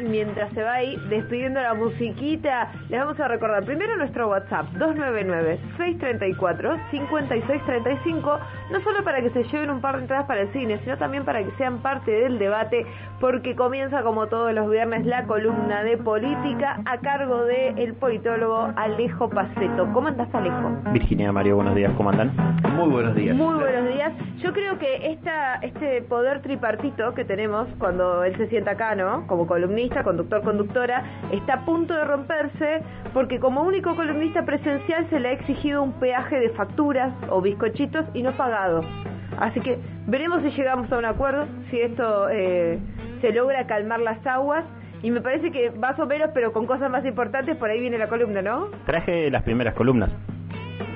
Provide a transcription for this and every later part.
Mientras se va ahí despidiendo la musiquita, les vamos a recordar primero nuestro WhatsApp 299-634-5635, no solo para que se lleven un par de entradas para el cine, sino también para que sean parte del debate, porque comienza como todos los viernes la columna de política a cargo del el politólogo Alejo Paceto. ¿Cómo andás Alejo? Virginia Mario, buenos días, ¿cómo andan? Muy buenos días. Muy buenos días. Yo creo que esta, este poder tripartito que tenemos cuando él se sienta acá, ¿no? Como columnista, conductor, conductora, está a punto de romperse porque como único columnista presencial se le ha exigido un peaje de facturas o bizcochitos y no pagado. Así que veremos si llegamos a un acuerdo, si esto eh, se logra calmar las aguas. Y me parece que más o menos, pero con cosas más importantes, por ahí viene la columna, ¿no? Traje las primeras columnas.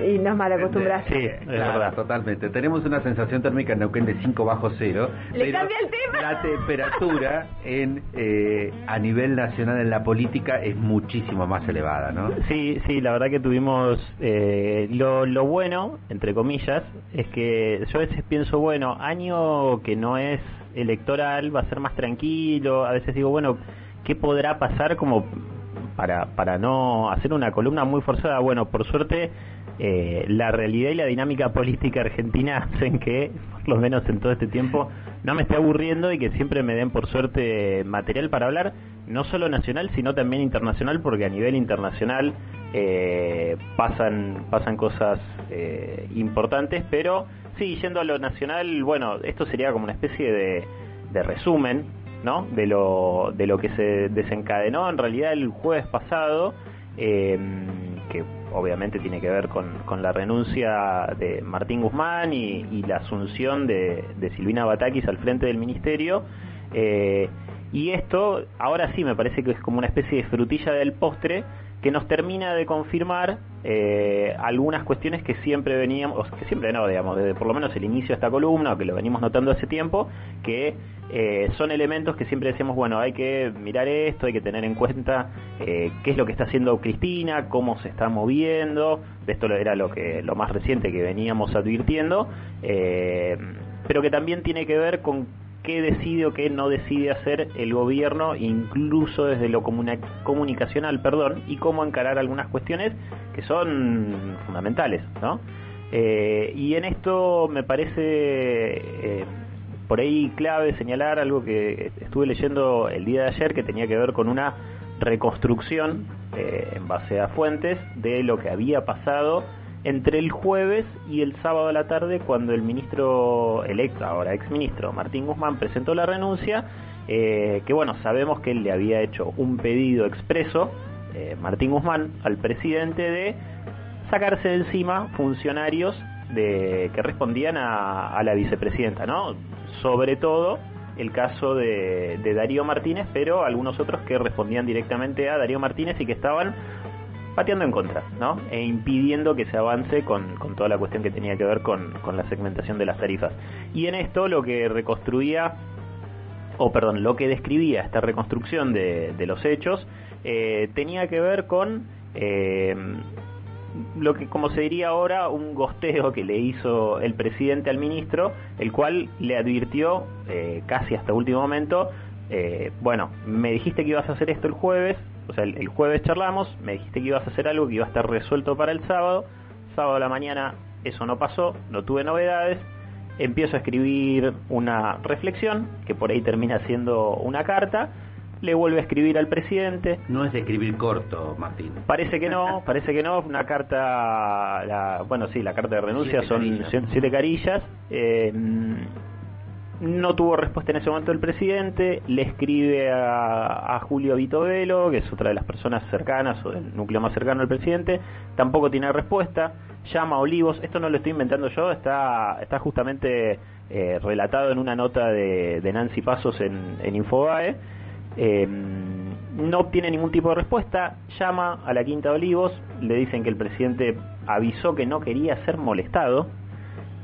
Y nos mal acostumbraste. Sí, es verdad. Totalmente. Tenemos una sensación térmica en Neuquén de 5 bajo cero. ¿Le cambia el tema? La temperatura en eh, a nivel nacional en la política es muchísimo más elevada, ¿no? Sí, sí, la verdad que tuvimos... Eh, lo, lo bueno, entre comillas, es que yo a veces pienso, bueno, año que no es electoral va a ser más tranquilo. A veces digo, bueno, ¿qué podrá pasar como para, para no hacer una columna muy forzada? Bueno, por suerte eh, la realidad y la dinámica política argentina hacen que, por lo menos en todo este tiempo, no me esté aburriendo y que siempre me den por suerte material para hablar, no solo nacional, sino también internacional, porque a nivel internacional eh, pasan, pasan cosas eh, importantes, pero sí, yendo a lo nacional, bueno, esto sería como una especie de, de resumen, ¿no? De lo, de lo que se desencadenó en realidad el jueves pasado, que obviamente tiene que ver con, con la renuncia de Martín Guzmán y, la asunción de, Silvina Batakis al frente del ministerio. Eh, y esto, ahora sí me parece que es como una especie de frutilla del postre que nos termina de confirmar eh, algunas cuestiones que siempre veníamos, que siempre no, digamos, desde por lo menos el inicio de esta columna, que lo venimos notando hace tiempo, que eh, son elementos que siempre decimos, bueno, hay que mirar esto, hay que tener en cuenta eh, qué es lo que está haciendo Cristina, cómo se está moviendo, esto era lo que lo más reciente que veníamos advirtiendo, pero que también tiene que ver con qué decide o qué no decide hacer el gobierno, incluso desde lo comunicacional, perdón, y cómo encarar algunas cuestiones que son fundamentales, ¿no? Eh, y en esto me parece eh, por ahí clave señalar algo que estuve leyendo el día de ayer que tenía que ver con una reconstrucción eh, en base a fuentes de lo que había pasado entre el jueves y el sábado a la tarde cuando el ministro electo, ahora exministro Martín Guzmán presentó la renuncia, eh, que bueno, sabemos que él le había hecho un pedido expreso, eh, Martín Guzmán, al presidente de sacarse de encima funcionarios de, que respondían a, la vicepresidenta, ¿no? Sobre todo el caso de, de Darío Martínez, pero algunos otros que respondían directamente a Darío Martínez y que estaban pateando en contra, ¿no? E impidiendo que se avance con, con toda la cuestión que tenía que ver con, con, la segmentación de las tarifas. Y en esto lo que reconstruía, o perdón, lo que describía esta reconstrucción de, de los hechos, eh, tenía que ver con eh, lo que, como se diría ahora, un gosteo que le hizo el presidente al ministro, el cual le advirtió eh, casi hasta último momento, bueno, me dijiste que ibas a hacer esto el jueves, o sea, el, jueves charlamos, me dijiste que ibas a hacer algo que iba a estar resuelto para el sábado, sábado a la mañana eso no pasó, no tuve novedades, empiezo a escribir una reflexión, que por ahí termina siendo una carta, le vuelve a escribir al presidente. No es de escribir corto, Martín. Parece que no, parece que no, una carta, la, bueno, sí, la carta de renuncia son siete carillas. Eh, no tuvo respuesta en ese momento el presidente, le escribe a, Julio Vitovelo, que es otra de las personas cercanas o del núcleo más cercano al presidente, tampoco tiene respuesta, llama a Olivos, esto no lo estoy inventando yo, está, está justamente eh, relatado en una nota de, Nancy Pasos en, en Infobae, em, no obtiene ningún tipo de respuesta, llama a la Quinta de Olivos, le dicen que el presidente avisó que no quería ser molestado,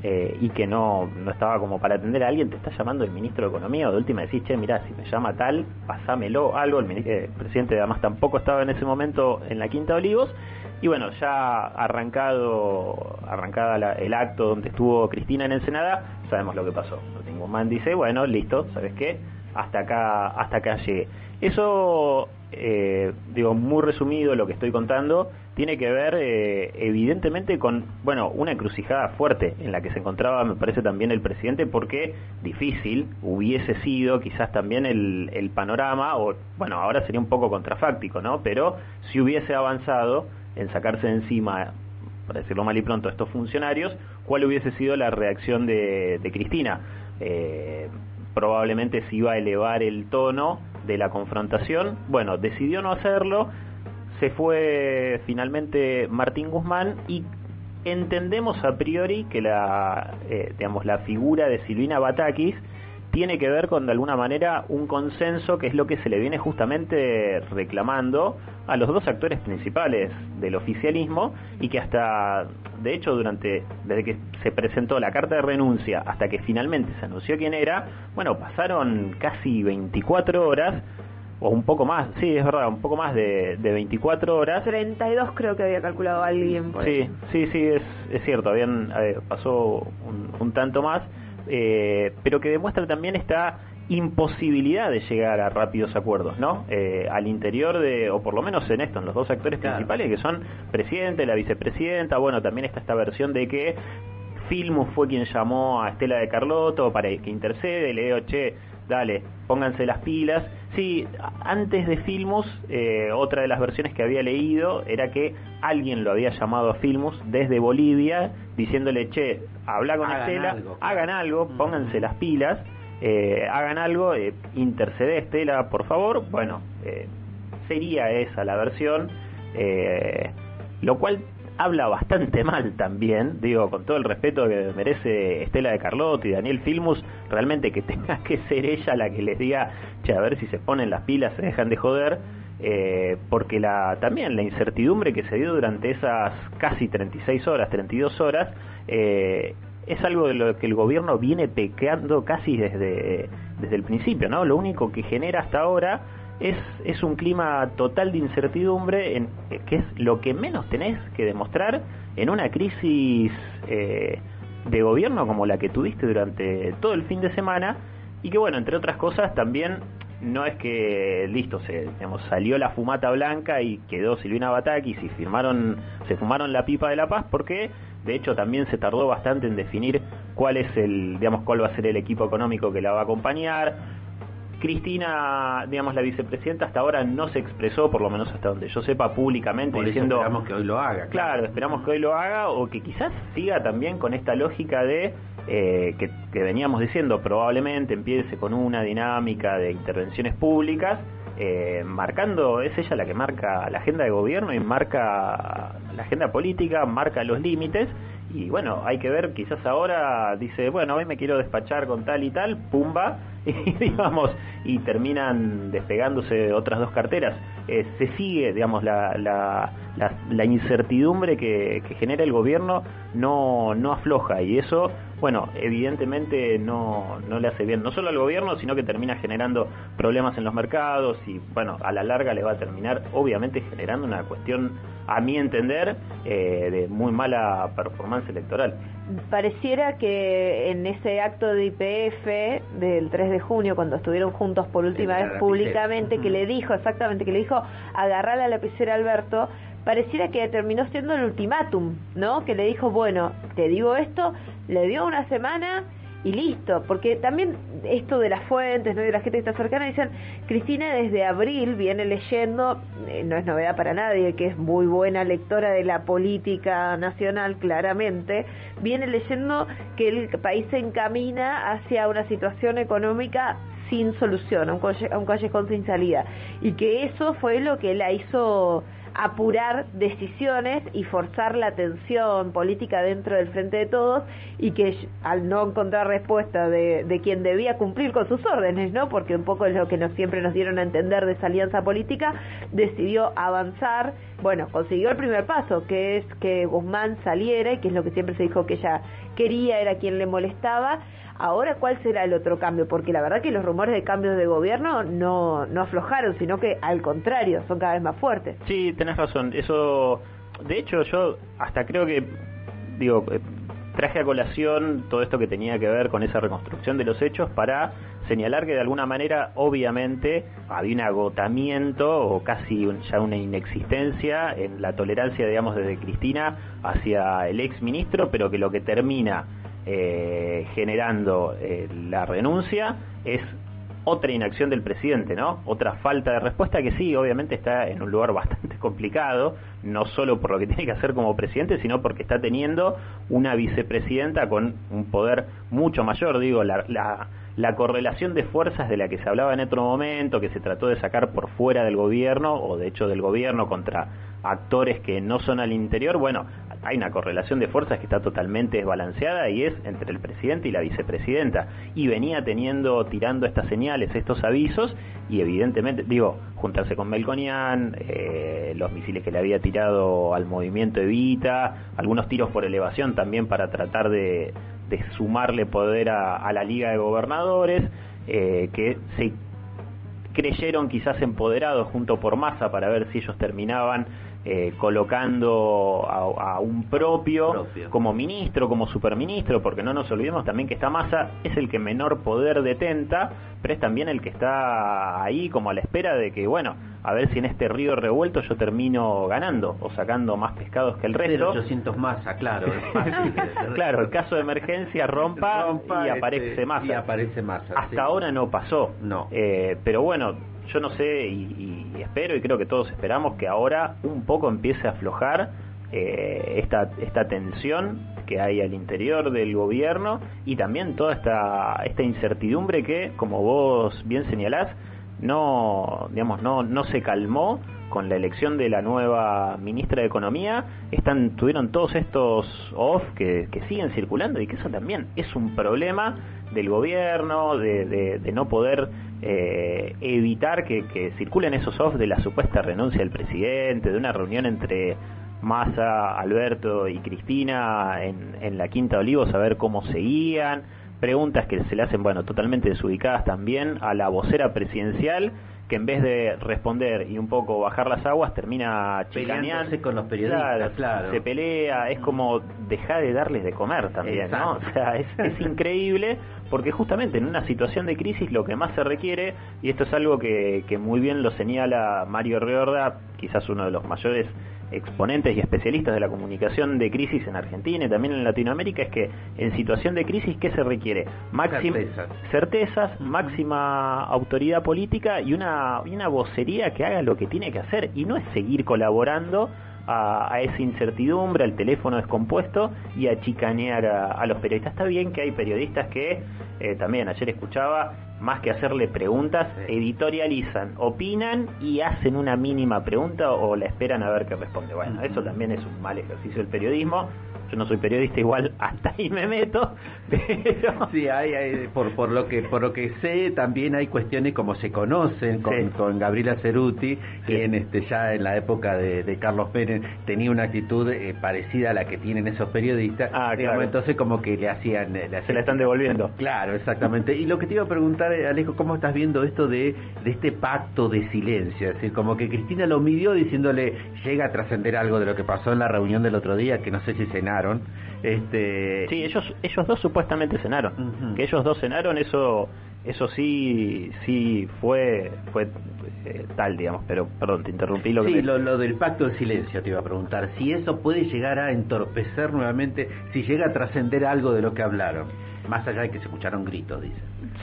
eh, y que no, no estaba como para atender a alguien, te está llamando el ministro de Economía o de última decís, che, mirá, si me llama tal, pasámelo, algo. El, eh, presidente además tampoco estaba en ese momento en la Quinta de Olivos. Y bueno, ya arrancado arrancada el acto donde estuvo Cristina en Ensenada, sabemos lo que pasó. Martín Guzmán dice, bueno, listo, ¿sabes qué? Hasta acá, hasta acá llegué. Eso, eh, digo, muy resumido lo que estoy contando, tiene que ver eh, evidentemente con, bueno, una encrucijada fuerte en la que se encontraba, me parece también el presidente, porque difícil hubiese sido quizás también el, el panorama, o bueno, ahora sería un poco contrafáctico, ¿no? Pero si hubiese avanzado en sacarse de encima, para decirlo mal y pronto, estos funcionarios, ¿cuál hubiese sido la reacción de, de Cristina? Eh, probablemente se iba a elevar el tono de la confrontación. Bueno, decidió no hacerlo, se fue finalmente Martín Guzmán y entendemos a priori que la, eh, digamos, la figura de Silvina Batakis tiene que ver con de alguna manera un consenso que es lo que se le viene justamente reclamando a los dos actores principales del oficialismo y que hasta de hecho durante desde que se presentó la carta de renuncia hasta que finalmente se anunció quién era bueno pasaron casi 24 horas o un poco más, sí, es verdad, un poco más de, de 24 horas. 32 creo que había calculado alguien. Por sí, sí, sí, es, es cierto, habían pasó un, un, tanto más, eh, pero que demuestra también esta imposibilidad de llegar a rápidos acuerdos, ¿no? Eh, al interior de, o por lo menos en esto, en los dos actores claro. principales, que son presidente, la vicepresidenta, bueno, también está esta versión de que Filmus fue quien llamó a Estela de Carlotto para que intercede, le digo, che, dale, pónganse las pilas. Sí, antes de Filmus, eh, otra de las versiones que había leído era que alguien lo había llamado a Filmus desde Bolivia, diciéndole, che, habla con Hagan Estela, algo. hagan algo, pónganse las pilas, eh, hagan algo, eh, intercede Estela, por favor. Bueno, eh, sería esa la versión, eh, lo cual habla bastante mal también, digo, con todo el respeto que merece Estela de Carlotto y Daniel Filmus, realmente que tenga que ser ella la que les diga, che, a ver si se ponen las pilas, se dejan de joder, eh, porque la también la incertidumbre que se dio durante esas casi 36 horas, 32 horas, eh, es algo de lo que el gobierno viene pequeando casi desde, desde el principio, ¿no? Lo único que genera hasta ahora es, es un clima total de incertidumbre, en, eh, que es lo que menos tenés que demostrar en una crisis eh, de gobierno como la que tuviste durante todo el fin de semana, y que bueno, entre otras cosas también no es que listo, se digamos, salió la fumata blanca y quedó Silvina Batakis y firmaron, se fumaron la pipa de la paz porque de hecho también se tardó bastante en definir cuál es el, digamos, cuál va a ser el equipo económico que la va a acompañar. Cristina, digamos, la vicepresidenta hasta ahora no se expresó, por lo menos hasta donde yo sepa, públicamente, Por eso diciendo... esperamos que hoy lo haga. Claro, esperamos que hoy lo haga o que quizás siga también con esta lógica de eh, que, que, veníamos diciendo, probablemente empiece con una dinámica de intervenciones públicas, eh, marcando, es ella la que marca la agenda de gobierno y marca la agenda política, marca los límites. Y bueno, hay que ver, quizás ahora dice, bueno, hoy me quiero despachar con tal y tal, pumba, y digamos, y terminan despegándose otras dos carteras. Eh, se sigue, digamos, la, la, la, la incertidumbre que, que, genera el gobierno no, no afloja y eso, bueno, evidentemente no, no le hace bien, no solo al gobierno, sino que termina generando problemas en los mercados y, bueno, a la larga le va a terminar, obviamente, generando una cuestión, a mi entender, eh, de muy mala performance electoral. Pareciera que en ese acto de IPF del 3 de junio, cuando estuvieron juntos por última vez públicamente, que le dijo, exactamente, que le dijo, agarrar la lapicera Alberto, pareciera que terminó siendo el ultimátum, ¿no? Que le dijo, bueno, te digo esto, le dio una semana y listo, porque también esto de las fuentes, ¿no? de la gente que está cercana, dicen, Cristina desde abril viene leyendo, eh, no es novedad para nadie, que es muy buena lectora de la política nacional, claramente, viene leyendo que el país se encamina hacia una situación económica sin solución, a un, a un callejón sin salida, y que eso fue lo que la hizo apurar decisiones y forzar la tensión política dentro del frente de todos y que al no encontrar respuesta de, de, quien debía cumplir con sus órdenes, ¿no? Porque un poco es lo que nos, siempre nos dieron a entender de esa alianza política, decidió avanzar, bueno, consiguió el primer paso, que es que Guzmán saliera y que es lo que siempre se dijo que ella quería, era quien le molestaba. Ahora, ¿cuál será el otro cambio? Porque la verdad que los rumores de cambios de gobierno no, no aflojaron, sino que al contrario, son cada vez más fuertes. Sí, tenés razón. Eso, de hecho, yo hasta creo que, digo, traje a colación todo esto que tenía que ver con esa reconstrucción de los hechos para señalar que de alguna manera, obviamente, había un agotamiento o casi ya una inexistencia en la tolerancia, digamos, desde Cristina hacia el ex ministro, pero que lo que termina eh, generando eh, la renuncia es otra inacción del presidente, ¿no? Otra falta de respuesta que sí, obviamente está en un lugar bastante complicado, no solo por lo que tiene que hacer como presidente, sino porque está teniendo una vicepresidenta con un poder mucho mayor, digo, la, la, la correlación de fuerzas de la que se hablaba en otro momento, que se trató de sacar por fuera del gobierno, o de hecho del gobierno contra actores que no son al interior, bueno, hay una correlación de fuerzas que está totalmente desbalanceada y es entre el presidente y la vicepresidenta. Y venía teniendo, tirando estas señales, estos avisos, y evidentemente, digo, juntarse con Melconian, eh, los misiles que le había tirado al movimiento Evita, algunos tiros por elevación también para tratar de, sumarle poder a, la Liga de Gobernadores, eh, que se creyeron quizás empoderados junto por masa para ver si ellos terminaban eh, colocando a, un propio, como ministro, como superministro, porque no nos olvidemos también que esta masa es el que menor poder detenta, pero es también el que está ahí como a la espera de que, bueno, a ver si en este río revuelto yo termino ganando o sacando más pescados que el resto. 800 masa, claro. claro, el caso de emergencia rompa, y aparece este, masa. Y aparece masa. Hasta ahora no pasó. No. Eh, pero bueno, yo no sé y, espero y creo que todos esperamos que ahora un poco empiece a aflojar eh, esta, esta tensión que hay al interior del gobierno y también toda esta, esta incertidumbre que, como vos bien señalás, no, digamos, no, no se calmó con la elección de la nueva ministra de Economía, están, tuvieron todos estos off que, que siguen circulando y que eso también es un problema del gobierno, de, de, no poder eh, evitar que, que, circulen esos off de la supuesta renuncia del presidente, de una reunión entre Massa, Alberto y Cristina en, en la Quinta de Olivos a ver cómo seguían, preguntas que se le hacen, bueno, totalmente desubicadas también a la vocera presidencial que en vez de responder y un poco bajar las aguas termina chicaneando. con los periodistas, claro, Se pelea, es como dejar de darles de comer también, ¿no? O sea, es, es increíble porque justamente en una situación de crisis lo que más se requiere, y esto es algo que, que muy bien lo señala Mario Riorda, quizás uno de los mayores exponentes y especialistas de la comunicación de crisis en Argentina y también en Latinoamérica es que en situación de crisis ¿qué se requiere? Máxima certezas, máxima autoridad política y una, y una vocería que haga lo que tiene que hacer y no es seguir colaborando a, esa incertidumbre, al teléfono descompuesto y a chicanear a, los periodistas. Está bien que hay periodistas que, eh, también ayer escuchaba, más que hacerle preguntas, editorializan, opinan y hacen una mínima pregunta o la esperan a ver qué responde. Bueno, eso también es un mal ejercicio del periodismo. Yo no soy periodista igual hasta ahí me meto pero sí hay, hay por por lo que por lo que sé también hay cuestiones como se conocen con, con Gabriela Ceruti quien este ya en la época de, Carlos Pérez tenía una actitud eh, parecida a la que tienen esos periodistas. Ah, claro. entonces como que le hacían, se la están devolviendo. Claro exactamente. Y lo que te iba a preguntar eh, Alejo cómo estás viendo esto de de este pacto de silencio es decir como que Cristina lo midió diciéndole llega a trascender algo de lo que pasó en la reunión del otro día que no sé si se este... Sí, ellos, ellos dos supuestamente cenaron. Que ellos dos cenaron, eso eso sí sí fue fue eh, tal digamos pero perdón te interrumpí lo que sí lo, del pacto de silencio te iba a preguntar. Si eso puede llegar a entorpecer nuevamente si llega a trascender algo de lo que hablaron más allá de que se escucharon gritos dice.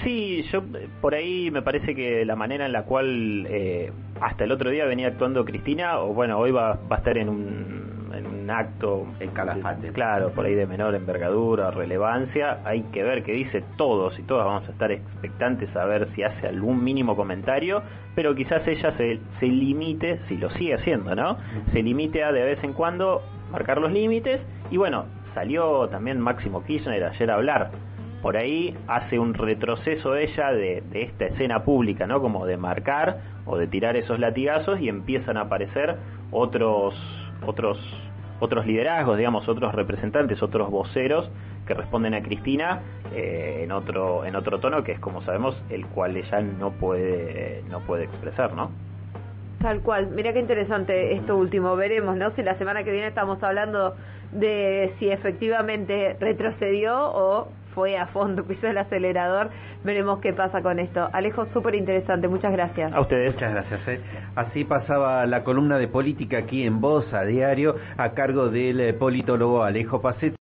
Sí yo por ahí me parece que la manera en la cual eh, hasta el otro día venía actuando Cristina o bueno hoy va, va a estar en un en un acto en Calafate. Claro, por ahí de menor envergadura, relevancia, hay que ver qué dice todos y todas. Vamos a estar expectantes a ver si hace algún mínimo comentario, pero quizás ella se, se limite, si lo sigue haciendo, ¿no? Se limite a de vez en cuando marcar los límites. Y bueno, salió también Máximo Kirchner ayer a hablar por ahí hace un retroceso ella de, esta escena pública, ¿no? Como de marcar o de tirar esos latigazos y empiezan a aparecer otros otros otros liderazgos, digamos, otros representantes, otros voceros que responden a Cristina eh, en otro en otro tono que es como sabemos el cual ella no puede no puede expresar, ¿no? Tal cual. Mira qué interesante esto último. Veremos, ¿no? Si la semana que viene estamos hablando de si efectivamente retrocedió o fue a fondo, pisó el acelerador. Veremos qué pasa con esto. Alejo, súper interesante. Muchas gracias. A ustedes. Muchas gracias. ¿eh? Así pasaba la columna de política aquí en Voz a Diario a cargo del politólogo Alejo Pacet.